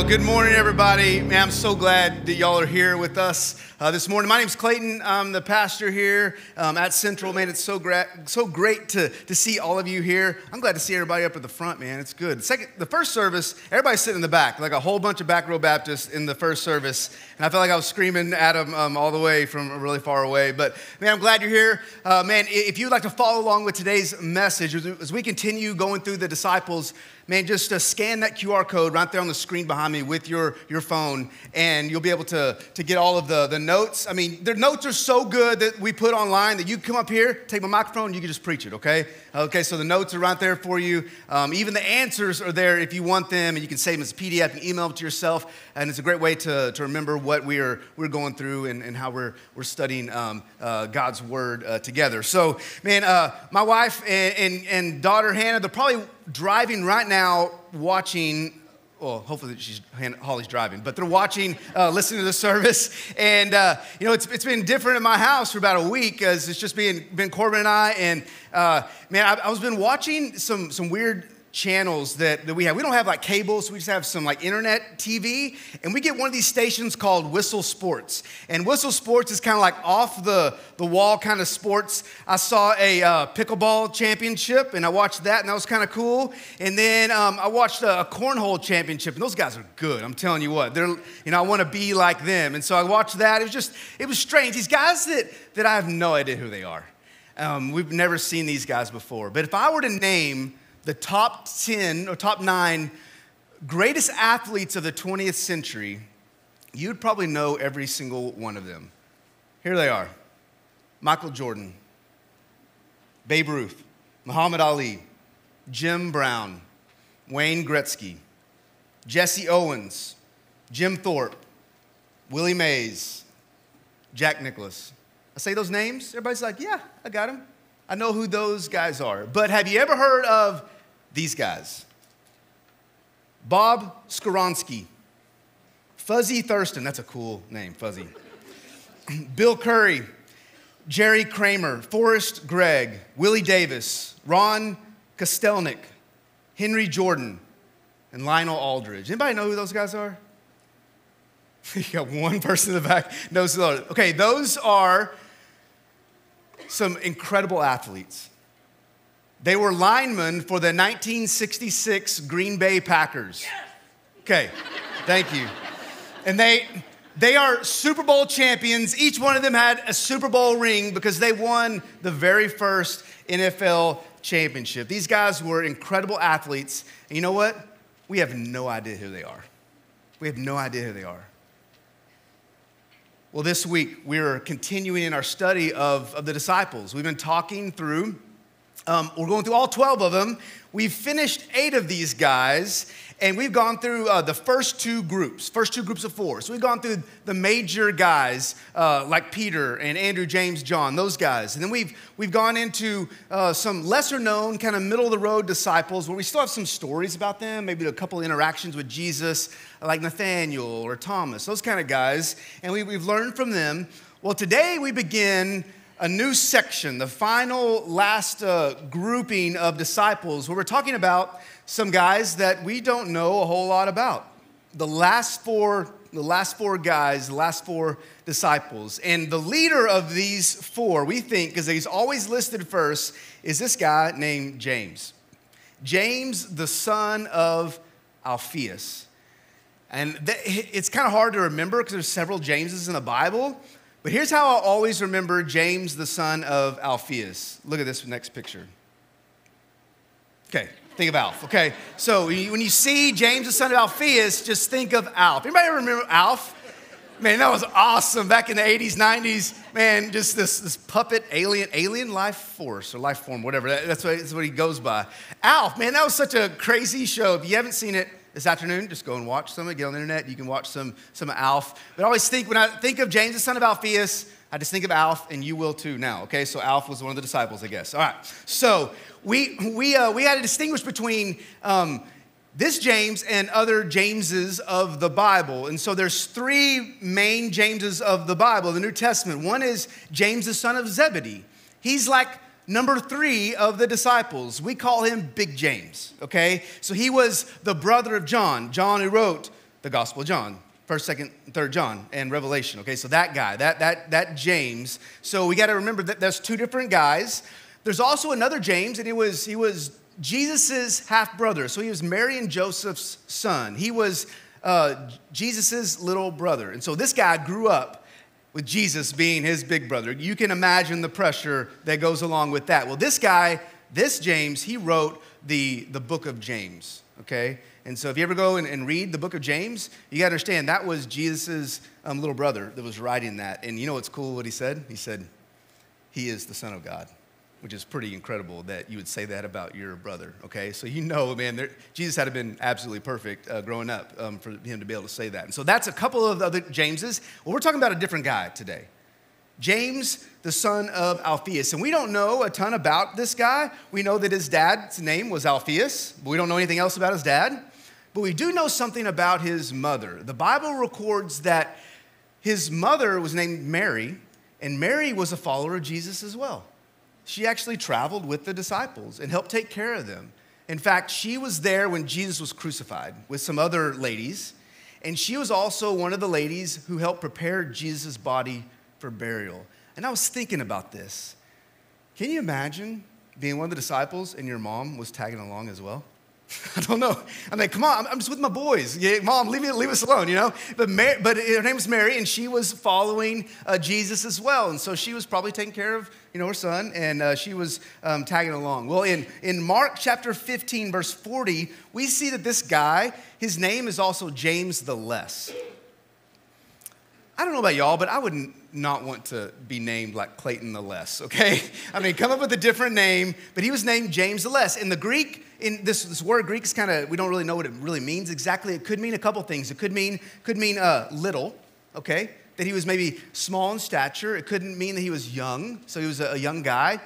well, good morning, everybody. Man, I'm so glad that y'all are here with us uh, this morning. My name's Clayton. I'm the pastor here um, at Central. Man, it's so great, so great to, to see all of you here. I'm glad to see everybody up at the front, man. It's good. Second, the first service, everybody's sitting in the back, like a whole bunch of back row Baptists in the first service. And I felt like I was screaming at them um, all the way from really far away. But man, I'm glad you're here. Uh, man, if you'd like to follow along with today's message, as we continue going through the disciples, man, just uh, scan that QR code right there on the screen behind me with your, your phone, and you'll be able to, to get all of the, the notes. I mean, their notes are so good that we put online that you come up here, take my microphone, you can just preach it, okay? Okay, so the notes are right there for you. Um, even the answers are there if you want them, and you can save them as a PDF and email them to yourself. And it's a great way to, to remember what we are, we're going through and, and how we're, we're studying um, uh, God's Word uh, together. So, man, uh, my wife and, and, and daughter Hannah, they're probably driving right now watching well, hopefully she's Holly's driving, but they're watching, uh, listening to the service, and uh, you know it's, it's been different in my house for about a week as it's just been been Corbin and I, and uh, man, I, I was been watching some some weird channels that, that we have. We don't have like cables, we just have some like internet TV. And we get one of these stations called Whistle Sports. And Whistle Sports is kind of like off the, the wall kind of sports. I saw a uh, pickleball championship and I watched that and that was kind of cool. And then um, I watched a, a, cornhole championship and those guys are good. I'm telling you what, they're, you know, I want to be like them. And so I watched that. It was just, it was strange. These guys that, that I have no idea who they are. Um, we've never seen these guys before. But if I were to name the top 10 or top nine greatest athletes of the 20th century, you'd probably know every single one of them. Here they are Michael Jordan, Babe Ruth, Muhammad Ali, Jim Brown, Wayne Gretzky, Jesse Owens, Jim Thorpe, Willie Mays, Jack Nicklaus. I say those names, everybody's like, yeah, I got them. I know who those guys are. But have you ever heard of these guys? Bob Skoronski, Fuzzy Thurston, that's a cool name, Fuzzy. Bill Curry, Jerry Kramer, Forrest Gregg, Willie Davis, Ron Kostelnik, Henry Jordan, and Lionel Aldridge. Anybody know who those guys are? you got one person in the back knows those. Okay, those are some incredible athletes. They were linemen for the 1966 Green Bay Packers. Okay, thank you. And they, they are Super Bowl champions. Each one of them had a Super Bowl ring because they won the very first NFL championship. These guys were incredible athletes. And you know what? We have no idea who they are. We have no idea who they are. Well, this week we're continuing in our study of, of the disciples. We've been talking through, um, we're going through all 12 of them. We've finished eight of these guys, and we've gone through uh, the first two groups, first two groups of four. So we've gone through the major guys uh, like Peter and Andrew, James, John, those guys. And then we've, we've gone into uh, some lesser known, kind of middle of the road disciples where we still have some stories about them, maybe a couple interactions with Jesus, like Nathaniel or Thomas, those kind of guys. And we, we've learned from them. Well, today we begin a new section, the final last uh, grouping of disciples, where we're talking about some guys that we don't know a whole lot about. The last four, the last four guys, the last four disciples. And the leader of these four, we think, because he's always listed first, is this guy named James. James, the son of Alphaeus. And it's kind of hard to remember because there's several Jameses in the Bible. But here's how I'll always remember James, the son of Alphaeus. Look at this next picture. Okay, think of Alf. Okay, so when you see James, the son of Alphaeus, just think of Alf. Anybody remember Alf? Man, that was awesome back in the 80s, 90s. Man, just this, this puppet alien, alien life force or life form, whatever. That's what, that's what he goes by. Alf, man, that was such a crazy show. If you haven't seen it, this afternoon, just go and watch some. Get on the internet. You can watch some, some Alf. But I always think, when I think of James, the son of Alphaeus, I just think of Alf, and you will too now. Okay, so Alf was one of the disciples, I guess. All right, so we, we, uh, we had to distinguish between um, this James and other Jameses of the Bible. And so there's three main Jameses of the Bible, the New Testament. One is James, the son of Zebedee. He's like number three of the disciples. We call him Big James, okay? So he was the brother of John. John who wrote the Gospel of John. First, second, third John and Revelation. Okay, so that guy, that that that James. So we got to remember that there's two different guys. There's also another James, and he was he was Jesus's half brother. So he was Mary and Joseph's son. He was uh, Jesus's little brother, and so this guy grew up with Jesus being his big brother. You can imagine the pressure that goes along with that. Well, this guy, this James, he wrote the the book of James. Okay, and so if you ever go and, and read the book of James, you got to understand that was Jesus' um, little brother that was writing that. And you know what's cool what he said? He said, He is the Son of God, which is pretty incredible that you would say that about your brother, okay? So you know, man, there, Jesus had to have been absolutely perfect uh, growing up um, for him to be able to say that. And so that's a couple of the other Jameses. Well, we're talking about a different guy today. James, the son of Alphaeus. And we don't know a ton about this guy. We know that his dad's name was Alphaeus, but we don't know anything else about his dad. But we do know something about his mother. The Bible records that his mother was named Mary, and Mary was a follower of Jesus as well. She actually traveled with the disciples and helped take care of them. In fact, she was there when Jesus was crucified with some other ladies, and she was also one of the ladies who helped prepare Jesus' body for burial. And I was thinking about this. Can you imagine being one of the disciples and your mom was tagging along as well? I don't know. I'm like, come on, I'm, just with my boys. Yeah, Mom, leave, me, leave us alone, you know? But, Mary, but her name was Mary, and she was following uh, Jesus as well. And so she was probably taking care of, you know, her son, and uh, she was um, tagging along. Well, in, in Mark chapter 15, verse 40, we see that this guy, his name is also James the Less. I don't know about y'all, but I wouldn't not want to be named like Clayton the Less, okay? I mean, come up with a different name, but he was named James the Less. In the Greek, in this, this word Greek is kind of, we don't really know what it really means exactly. It could mean a couple things. It could mean, could mean uh, little, okay? That he was maybe small in stature. It couldn't mean that he was young, so he was a, a young guy.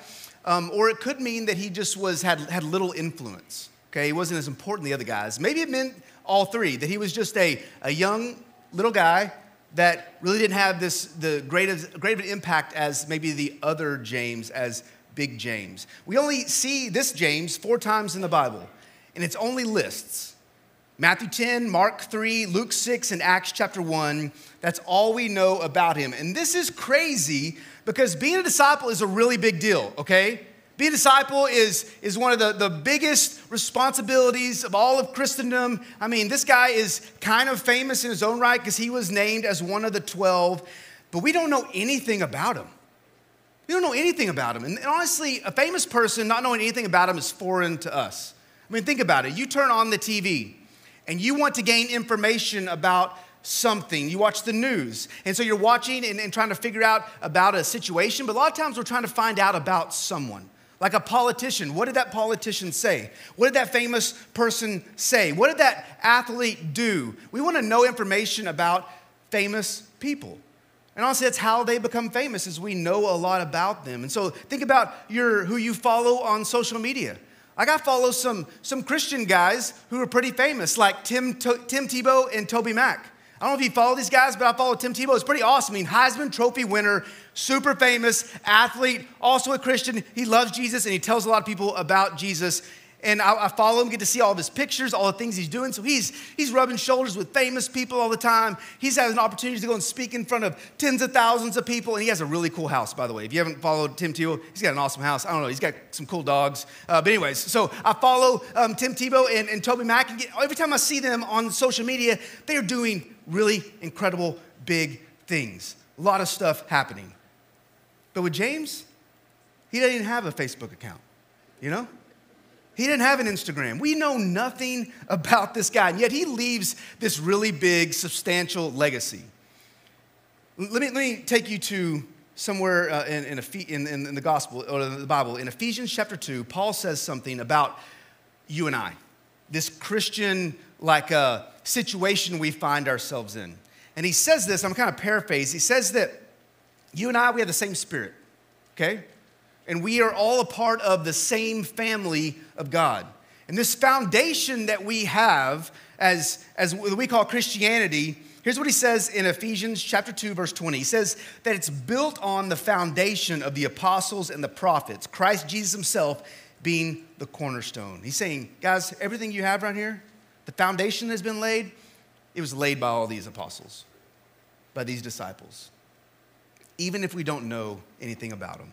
Um, or it could mean that he just was, had, had little influence, okay? He wasn't as important as the other guys. Maybe it meant all three, that he was just a, a young little guy that really didn't have this the great of, great of an impact as maybe the other James, as Big James. We only see this James four times in the Bible, and it's only lists. Matthew 10, Mark 3, Luke 6, and Acts chapter 1. That's all we know about him. And this is crazy because being a disciple is a really big deal, okay? Being a disciple is, is one of the, the biggest responsibilities of all of Christendom. I mean, this guy is kind of famous in his own right because he was named as one of the 12, but we don't know anything about him. We don't know anything about him. And honestly, a famous person not knowing anything about him is foreign to us. I mean, think about it. You turn on the TV and you want to gain information about something. You watch the news. And so you're watching and, and, trying to figure out about a situation, but a lot of times we're trying to find out about someone. Like a politician. What did that politician say? What did that famous person say? What did that athlete do? We want to know information about famous people. And honestly, that's how they become famous, is we know a lot about them. And so think about your, who you follow on social media. Like I follow some, some Christian guys who are pretty famous, like Tim, Tim Tebow and TobyMac. I don't know if you follow these guys, but I follow Tim Tebow. It's pretty awesome. I mean, Heisman Trophy winner, super famous athlete, also a Christian. He loves Jesus and he tells a lot of people about Jesus and I, I, follow him, get to see all of his pictures, all the things he's doing. So he's, he's rubbing shoulders with famous people all the time. He's having opportunities to go and speak in front of tens of thousands of people. And he has a really cool house, by the way. If you haven't followed Tim Tebow, he's got an awesome house. I don't know, he's got some cool dogs. Uh, but, anyways, so I follow um, Tim Tebow and, and TobyMac. And get, every time I see them on social media, they are doing really incredible, big things. A lot of stuff happening. But with James, he doesn't even have a Facebook account, you know? He didn't have an Instagram. We know nothing about this guy, and yet he leaves this really big, substantial legacy. Let me, let me take you to somewhere uh, in, in, in, in, the gospel or the Bible. In Ephesians chapter 2, Paul says something about you and I, this Christian like uh, situation we find ourselves in. And he says this, I'm kind of paraphrasing. He says that you and I, we have the same spirit, okay? And we are all a part of the same family of God. And this foundation that we have as, as we call Christianity, here's what he says in Ephesians chapter 2, verse 20. He says that it's built on the foundation of the apostles and the prophets, Christ Jesus himself being the cornerstone. He's saying, guys, everything you have right here, the foundation has been laid, it was laid by all these apostles, by these disciples, even if we don't know anything about them.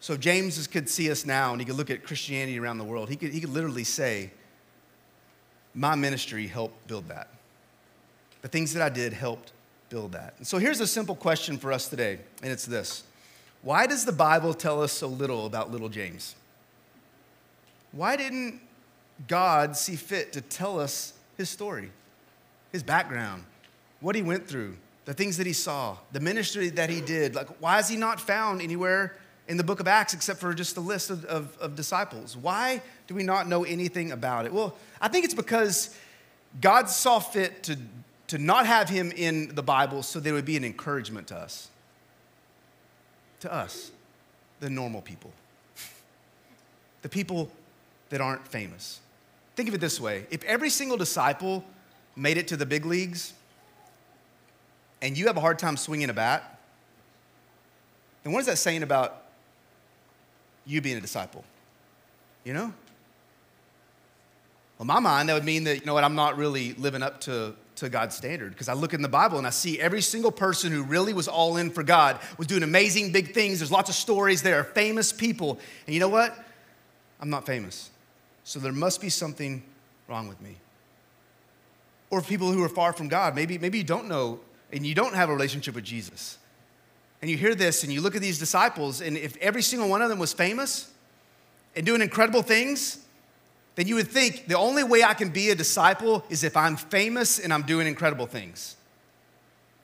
So James could see us now and he could look at Christianity around the world. He could, he could literally say, My ministry helped build that. The things that I did helped build that. And so here's a simple question for us today, and it's this Why does the Bible tell us so little about little James? Why didn't God see fit to tell us his story, his background, what he went through, the things that he saw, the ministry that he did? Like, why is he not found anywhere in the book of Acts except for just a list of, of, of disciples? Why do we not know anything about it? Well, I think it's because God saw fit to, to not have him in the Bible so there would be an encouragement to us. To us, the normal people, the people that aren't famous. Think of it this way if every single disciple made it to the big leagues and you have a hard time swinging a bat, then what is that saying about you being a disciple. You know? Well, my mind, that would mean that, you know what, I'm not really living up to, to God's standard. Because I look in the Bible and I see every single person who really was all in for God was doing amazing big things. There's lots of stories there, are famous people. And you know what? I'm not famous. So there must be something wrong with me. Or people who are far from God. Maybe, maybe you don't know and you don't have a relationship with Jesus and you hear this and you look at these disciples, and if every single one of them was famous and doing incredible things, then you would think the only way I can be a disciple is if I'm famous and I'm doing incredible things.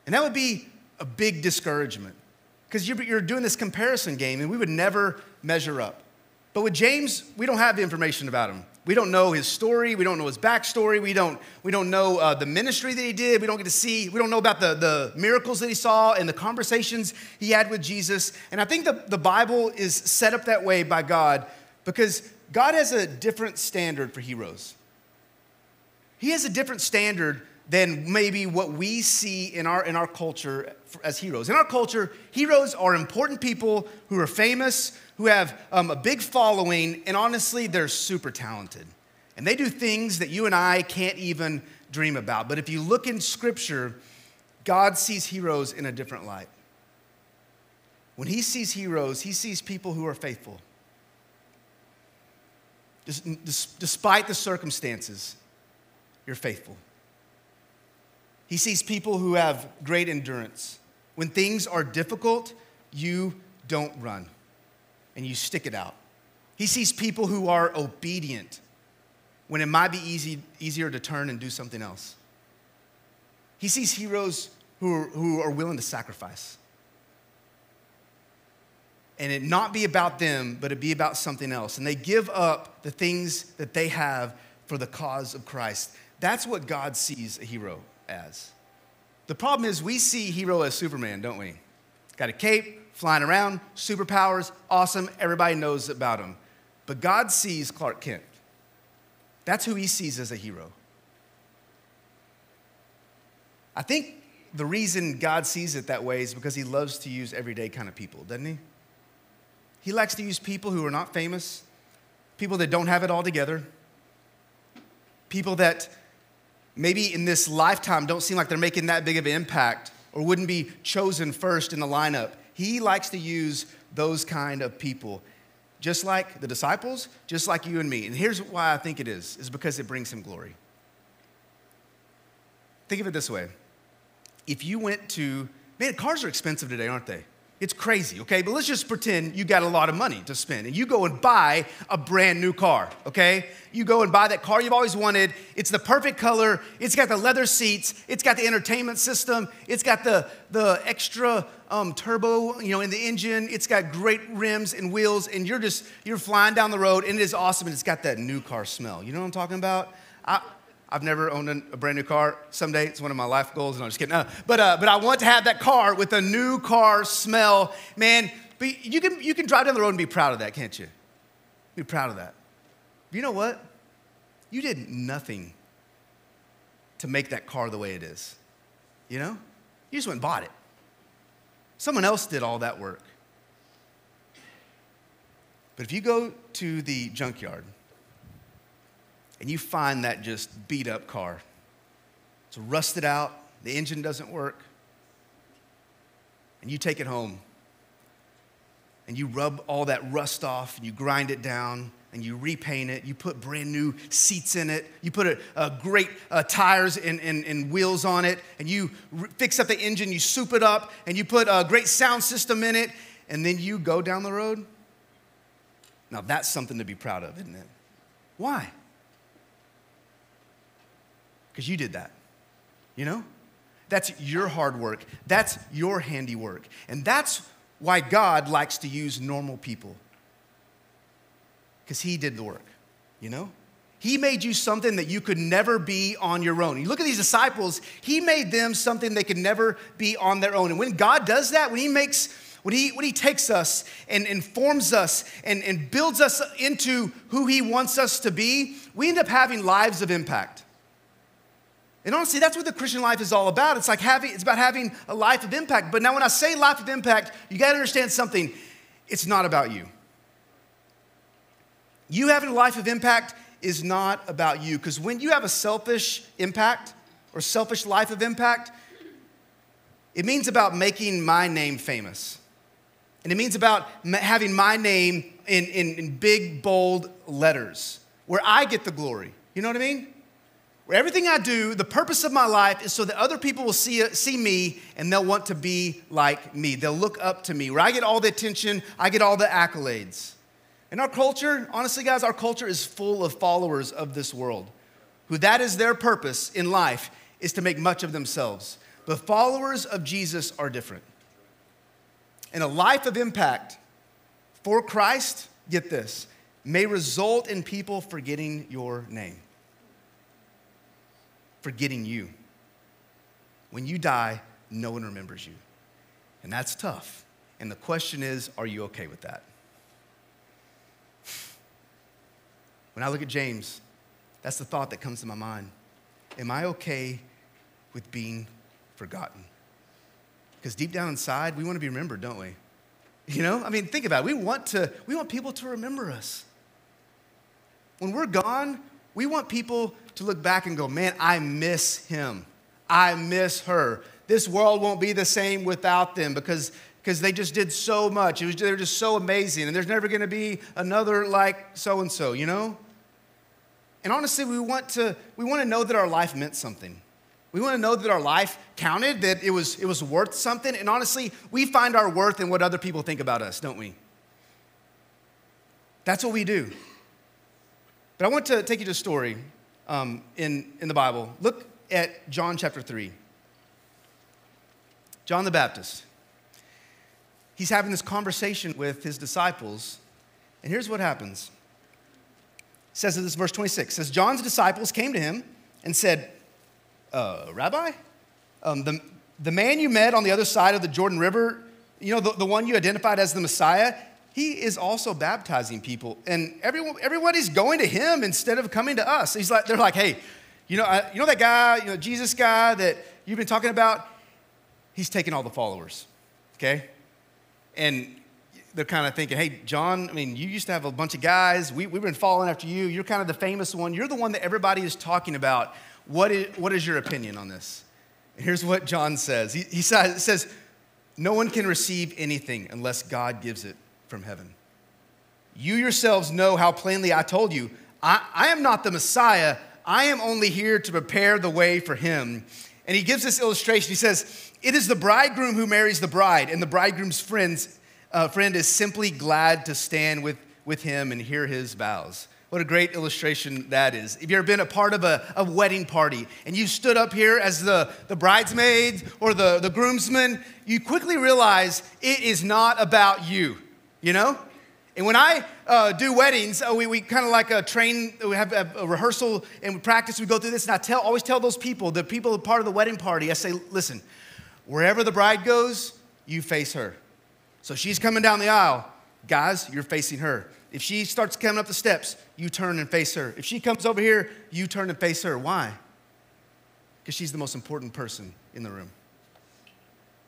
And that would be a big discouragement because you're, doing this comparison game and we would never measure up. But with James, we don't have the information about him. We don't know his story. We don't know his backstory. We don't, we don't know uh, the ministry that he did. We don't get to see, we don't know about the, the miracles that he saw and the conversations he had with Jesus. And I think the, the Bible is set up that way by God because God has a different standard for heroes. He has a different standard than maybe what we see in our, in our culture as heroes. In our culture, heroes are important people who are famous, who have um, a big following, and honestly, they're super talented. And they do things that you and I can't even dream about. But if you look in Scripture, God sees heroes in a different light. When He sees heroes, He sees people who are faithful. Despite the circumstances, you're faithful. He sees people who have great endurance. When things are difficult, you don't run and you stick it out. He sees people who are obedient when it might be easy, easier to turn and do something else. He sees heroes who are, who are willing to sacrifice. And it not be about them, but it be about something else. And they give up the things that they have for the cause of Christ. That's what God sees a hero as. The problem is we see hero as Superman, don't we? Got a cape, flying around, superpowers, awesome, everybody knows about him. But God sees Clark Kent. That's who he sees as a hero. I think the reason God sees it that way is because he loves to use everyday kind of people, doesn't he? He likes to use people who are not famous, people that don't have it all together, people that maybe in this lifetime don't seem like they're making that big of an impact or wouldn't be chosen first in the lineup. He likes to use those kind of people, just like the disciples, just like you and me. And here's why I think it is, is because it brings him glory. Think of it this way. If you went to, man, cars are expensive today, aren't they? It's crazy, okay? But let's just pretend you got a lot of money to spend and you go and buy a brand new car, okay? You go and buy that car you've always wanted. It's the perfect color. It's got the leather seats. It's got the entertainment system. It's got the, the extra um, turbo, you know, in the engine. It's got great rims and wheels and you're just, you're flying down the road and it is awesome and it's got that new car smell. You know what I'm talking about? I, I've never owned a brand new car. Someday it's one of my life goals. No, I'm just kidding. Uh, but, uh, but I want to have that car with a new car smell. Man, but you can, you can drive down the road and be proud of that, can't you? Be proud of that. You know what? You did nothing to make that car the way it is. You know? You just went and bought it. Someone else did all that work. But if you go to the junkyard and you find that just beat up car. It's rusted out, the engine doesn't work, and you take it home and you rub all that rust off and you grind it down and you repaint it. You put brand new seats in it. You put a, a great uh, tires and, and, and, wheels on it. And you re- fix up the engine, you soup it up, and you put a great sound system in it. And then you go down the road. Now that's something to be proud of, isn't it? Why? Because you did that. You know? That's your hard work. That's your handiwork. And that's why God likes to use normal people. Because He did the work, you know? He made you something that you could never be on your own. You look at these disciples, He made them something they could never be on their own. And when God does that, when He makes when he, when he takes us and informs us and, and builds us into who he wants us to be, we end up having lives of impact. And honestly, that's what the Christian life is all about. It's like having, it's about having a life of impact. But now, when I say life of impact, you got to understand something. It's not about you. You having a life of impact is not about you. Because when you have a selfish impact or selfish life of impact, it means about making my name famous. And it means about having my name in, in, in big, bold letters where I get the glory. You know what I mean? Where everything I do, the purpose of my life is so that other people will see, see me and they'll want to be like me. They'll look up to me. Where I get all the attention, I get all the accolades. In our culture, honestly, guys, our culture is full of followers of this world who that is their purpose in life is to make much of themselves. But followers of Jesus are different. And a life of impact for Christ, get this, may result in people forgetting your name forgetting you. When you die, no one remembers you. And that's tough. And the question is are you okay with that? When I look at James, that's the thought that comes to my mind. Am I okay with being forgotten? Because deep down inside, we want to be remembered, don't we? You know, I mean, think about it. We want to, we want people to remember us. When we're gone, we want people to look back and go, man, I miss him. I miss her. This world won't be the same without them because because they just did so much. It was, they were just so amazing, and there's never going to be another like so and so, you know? And honestly, we want to we want to know that our life meant something. We want to know that our life counted, that it was it was worth something. And honestly, we find our worth in what other people think about us, don't we? That's what we do. But I want to take you to a story um, in, in the Bible. Look at John chapter 3. John the Baptist. He's having this conversation with his disciples, and here's what happens. It says in this verse 26 says John's disciples came to him and said, uh, Rabbi, um, the, the man you met on the other side of the Jordan River, you know, the, the one you identified as the Messiah, he is also baptizing people. And everyone, everybody's going to him instead of coming to us. He's like, they're like, hey, you know, I, you know that guy, you know, Jesus guy that you've been talking about? He's taking all the followers, okay? And they're kind of thinking, hey, John, I mean, you used to have a bunch of guys. We, we've been following after you. You're kind of the famous one. You're the one that everybody is talking about. What is, what is your opinion on this? And here's what John says. He, he says, no one can receive anything unless God gives it from heaven. You yourselves know how plainly I told you, I, I am not the Messiah. I am only here to prepare the way for him. And he gives this illustration. He says, It is the bridegroom who marries the bride, and the bridegroom's friends, uh, friend is simply glad to stand with, with him and hear his vows. What a great illustration that is. If you've ever been a part of a, a wedding party and you stood up here as the, the bridesmaid or the, the groomsman, you quickly realize it is not about you you know? And when I uh, do weddings, uh, we, we kind of like a train, we have a, a, rehearsal and we practice, we go through this, and I tell, always tell those people, the people part of the wedding party, I say, listen, wherever the bride goes, you face her. So she's coming down the aisle, guys, you're facing her. If she starts coming up the steps, you turn and face her. If she comes over here, you turn and face her. Why? Because she's the most important person in the room.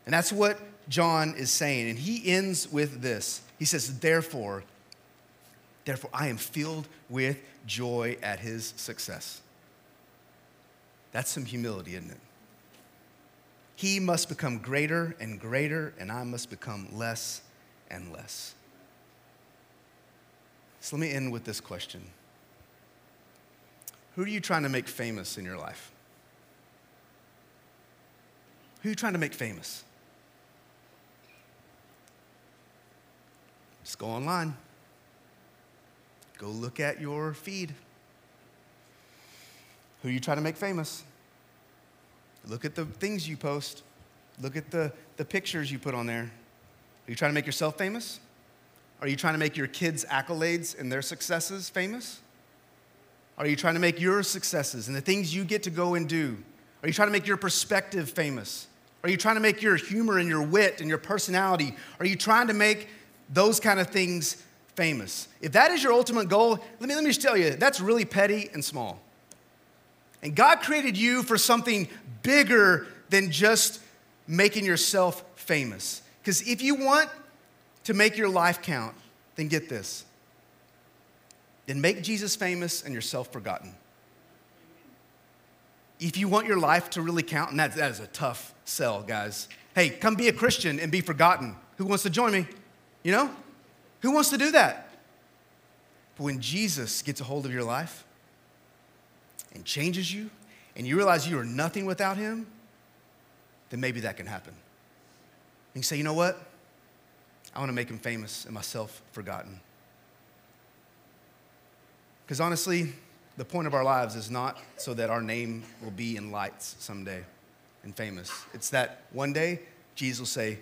And that's what John is saying. And he ends with this He says, Therefore, therefore, I am filled with joy at his success. That's some humility, isn't it? He must become greater and greater, and I must become less and less. So let me end with this question Who are you trying to make famous in your life? Who are you trying to make famous? Just go online. Go look at your feed. Who are you trying to make famous? Look at the things you post. Look at the, the pictures you put on there. Are you trying to make yourself famous? Are you trying to make your kids' accolades and their successes famous? Are you trying to make your successes and the things you get to go and do? Are you trying to make your perspective famous? Are you trying to make your humor and your wit and your personality? Are you trying to make those kind of things famous? If that is your ultimate goal, let me, let me just tell you, that's really petty and small. And God created you for something bigger than just making yourself famous. Because if you want to make your life count, then get this. Then make Jesus famous and yourself forgotten. If you want your life to really count, and that, that is a tough sell, guys. Hey, come be a Christian and be forgotten. Who wants to join me? You know? Who wants to do that? But when Jesus gets a hold of your life and changes you, and you realize you are nothing without him, then maybe that can happen. And you say, you know what? I want to make him famous and myself forgotten. Because honestly, the point of our lives is not so that our name will be in lights someday and famous. It's that one day Jesus will say,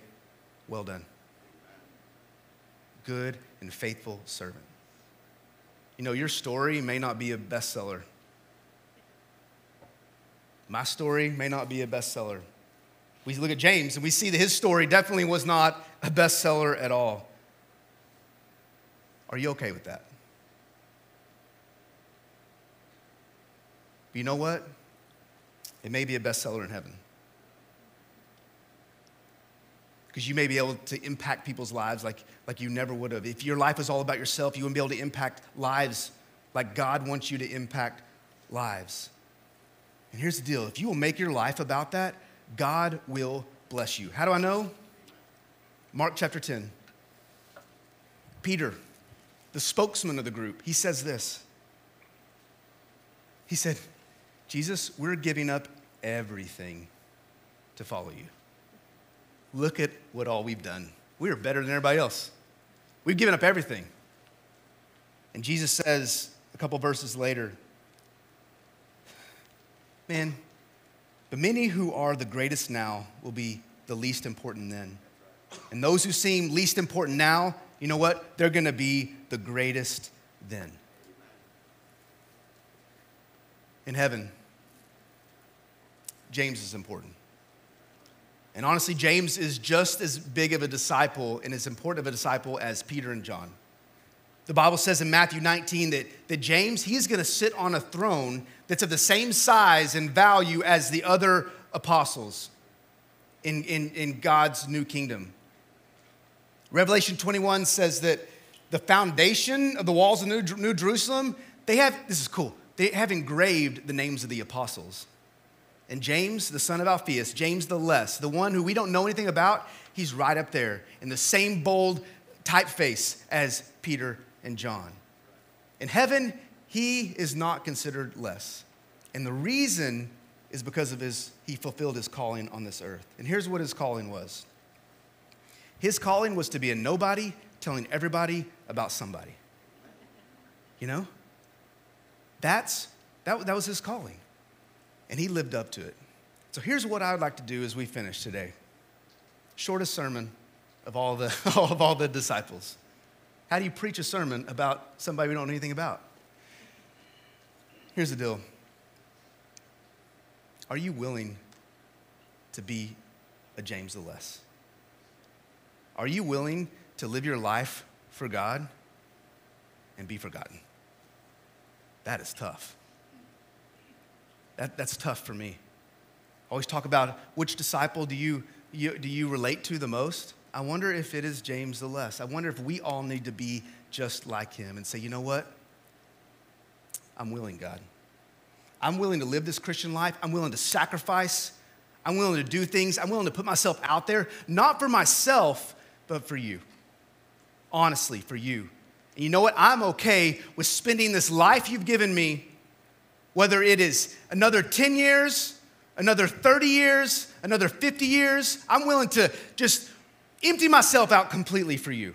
Well done good and faithful servant. You know, your story may not be a bestseller. My story may not be a bestseller. We look at James and we see that his story definitely was not a bestseller at all. Are you okay with that? But you know what? It may be a bestseller in heaven. Because you may be able to impact people's lives like, like you never would have. If your life was all about yourself, you wouldn't be able to impact lives like God wants you to impact lives. And here's the deal if you will make your life about that, God will bless you. How do I know? Mark chapter 10. Peter, the spokesman of the group, he says this. He said, Jesus, we're giving up everything to follow you. Look at what all we've done. We are better than everybody else. We've given up everything. And Jesus says a couple verses later, Man, but many who are the greatest now will be the least important then. And those who seem least important now, you know what? They're going to be the greatest then. In heaven, James is important. And honestly, James is just as big of a disciple and as important of a disciple as Peter and John. The Bible says in Matthew 19 that, that James, he's going to sit on a throne that's of the same size and value as the other apostles in, in, in God's new kingdom. Revelation 21 says that the foundation of the walls of New, new Jerusalem, they have, this is cool, they have engraved the names of the apostles. And James, the son of Alphaeus, James the Less, the one who we don't know anything about, he's right up there in the same bold typeface as Peter and John. In heaven, he is not considered less. And the reason is because of his he fulfilled his calling on this earth. And here's what his calling was. His calling was to be a nobody telling everybody about somebody. You know? That's that, that was his calling and he lived up to it. So here's what I would like to do as we finish today. Shortest sermon of all the, of all the disciples. How do you preach a sermon about somebody we don't know anything about? Here's the deal. Are you willing to be a James the Less? Are you willing to live your life for God and be forgotten? That is tough. That, that's tough for me. Always talk about which disciple do you, you, do you relate to the most? I wonder if it is James the less. I wonder if we all need to be just like him and say, you know what? I'm willing, God. I'm willing to live this Christian life. I'm willing to sacrifice. I'm willing to do things. I'm willing to put myself out there, not for myself, but for you. Honestly, for you. And you know what? I'm okay with spending this life you've given me, whether it is another 10 years, another 30 years, another 50 years. I'm willing to just empty myself out completely for you.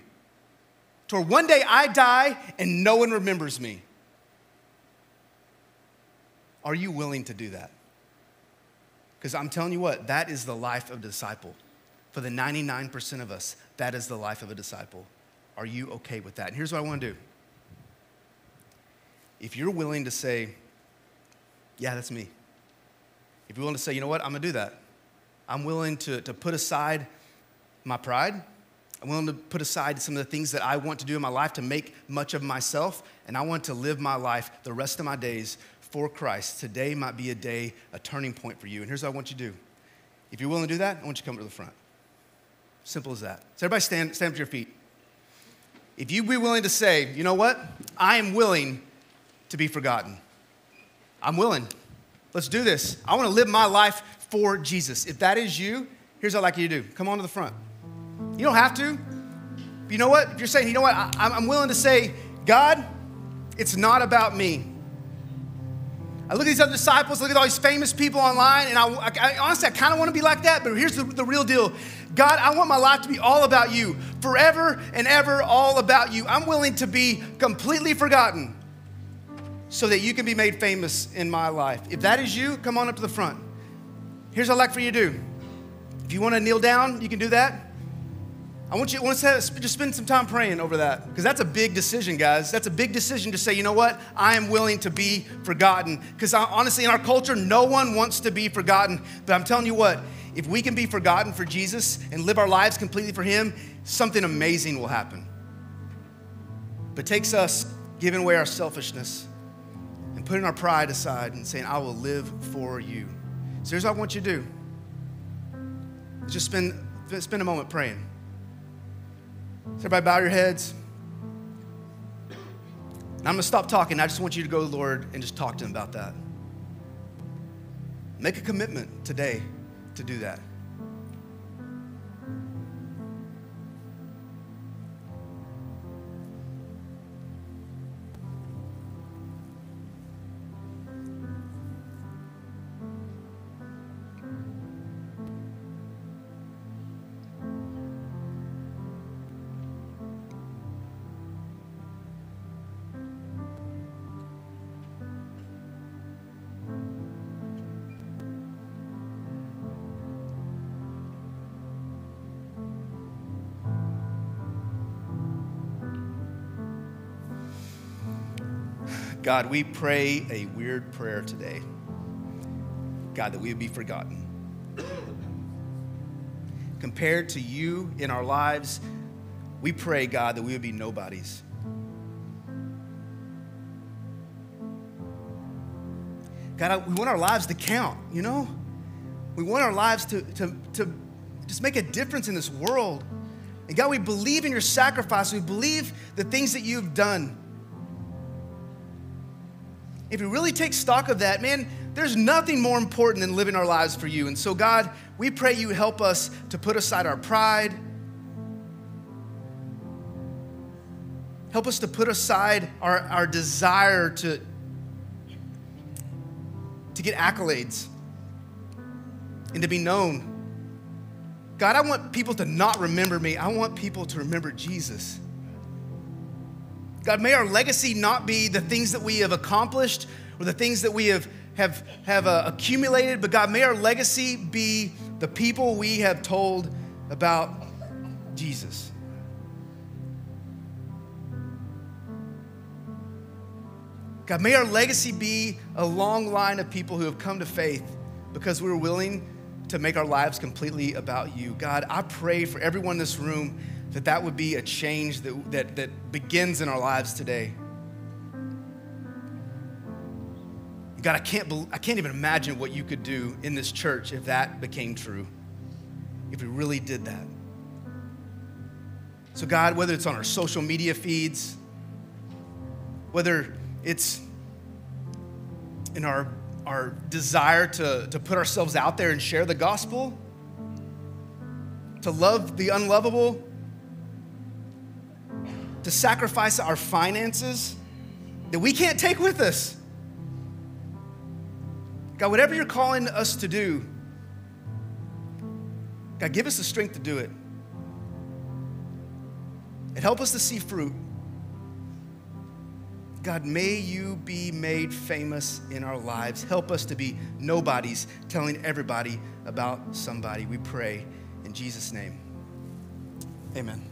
Toward one day I die and no one remembers me. Are you willing to do that? Because I'm telling you what, that is the life of a disciple. For the 99% of us, that is the life of a disciple. Are you okay with that? And here's what I want to do. If you're willing to say, yeah, that's me. If you're willing to say, you know what, I'm going to do that. I'm willing to, to put aside my pride. I'm willing to put aside some of the things that I want to do in my life to make much of myself. And I want to live my life the rest of my days for Christ. Today might be a day, a turning point for you. And here's what I want you to do. If you're willing to do that, I want you to come to the front. Simple as that. So everybody stand, stand up to your feet. If you be willing to say, you know what? I am willing to be forgotten. I'm willing. Let's do this. I want to live my life for Jesus. If that is you, here's what I'd like you to do. Come on to the front. You don't have to. You know what? If you're saying, you know what? I, I'm willing to say, God, it's not about me. I look at these other disciples, look at all these famous people online, and I, I honestly, I kind of want to be like that, but here's the, the real deal God, I want my life to be all about you, forever and ever, all about you. I'm willing to be completely forgotten so that you can be made famous in my life. If that is you, come on up to the front. Here's what I'd like for you to do. If you want to kneel down, you can do that. I want you to just spend some time praying over that because that's a big decision, guys. That's a big decision to say, you know what? I am willing to be forgotten. Because honestly, in our culture, no one wants to be forgotten. But I'm telling you what, if we can be forgotten for Jesus and live our lives completely for Him, something amazing will happen. But it takes us giving away our selfishness and putting our pride aside and saying, I will live for you. So here's what I want you to do. Just spend, spend a moment praying. So everybody bow your heads. And I'm going to stop talking. I just want you to go Lord and just talk to him about that. Make a commitment today to do that. God, we pray a weird prayer today. God, that we would be forgotten. Compared to you in our lives, we pray, God, that we would be nobodies. God, we want our lives to count, you know? We want our lives to, to, to just make a difference in this world. And God, we believe in your sacrifice. We believe the things that you've done if we really take stock of that, man, there's nothing more important than living our lives for you. And so, God, we pray you help us to put aside our pride. Help us to put aside our, our desire to, to get accolades and to be known. God, I want people to not remember me. I want people to remember Jesus. God, may our legacy not be the things that we have accomplished or the things that we have, have, have uh, accumulated, but God, may our legacy be the people we have told about Jesus. God, may our legacy be a long line of people who have come to faith because we were willing to make our lives completely about you. God, I pray for everyone in this room that that would be a change that, that, that begins in our lives today. God, I can't, I can't even imagine what you could do in this church if that became true, if we really did that. So, God, whether it's on our social media feeds, whether it's in our our desire to, to put ourselves out there and share the gospel, to love the unlovable, to sacrifice our finances that we can't take with us. God, whatever you're calling us to do, God, give us the strength to do it. And help us to see fruit. God, may you be made famous in our lives. Help us to be nobodies telling everybody about somebody. We pray in Jesus' name. Amen.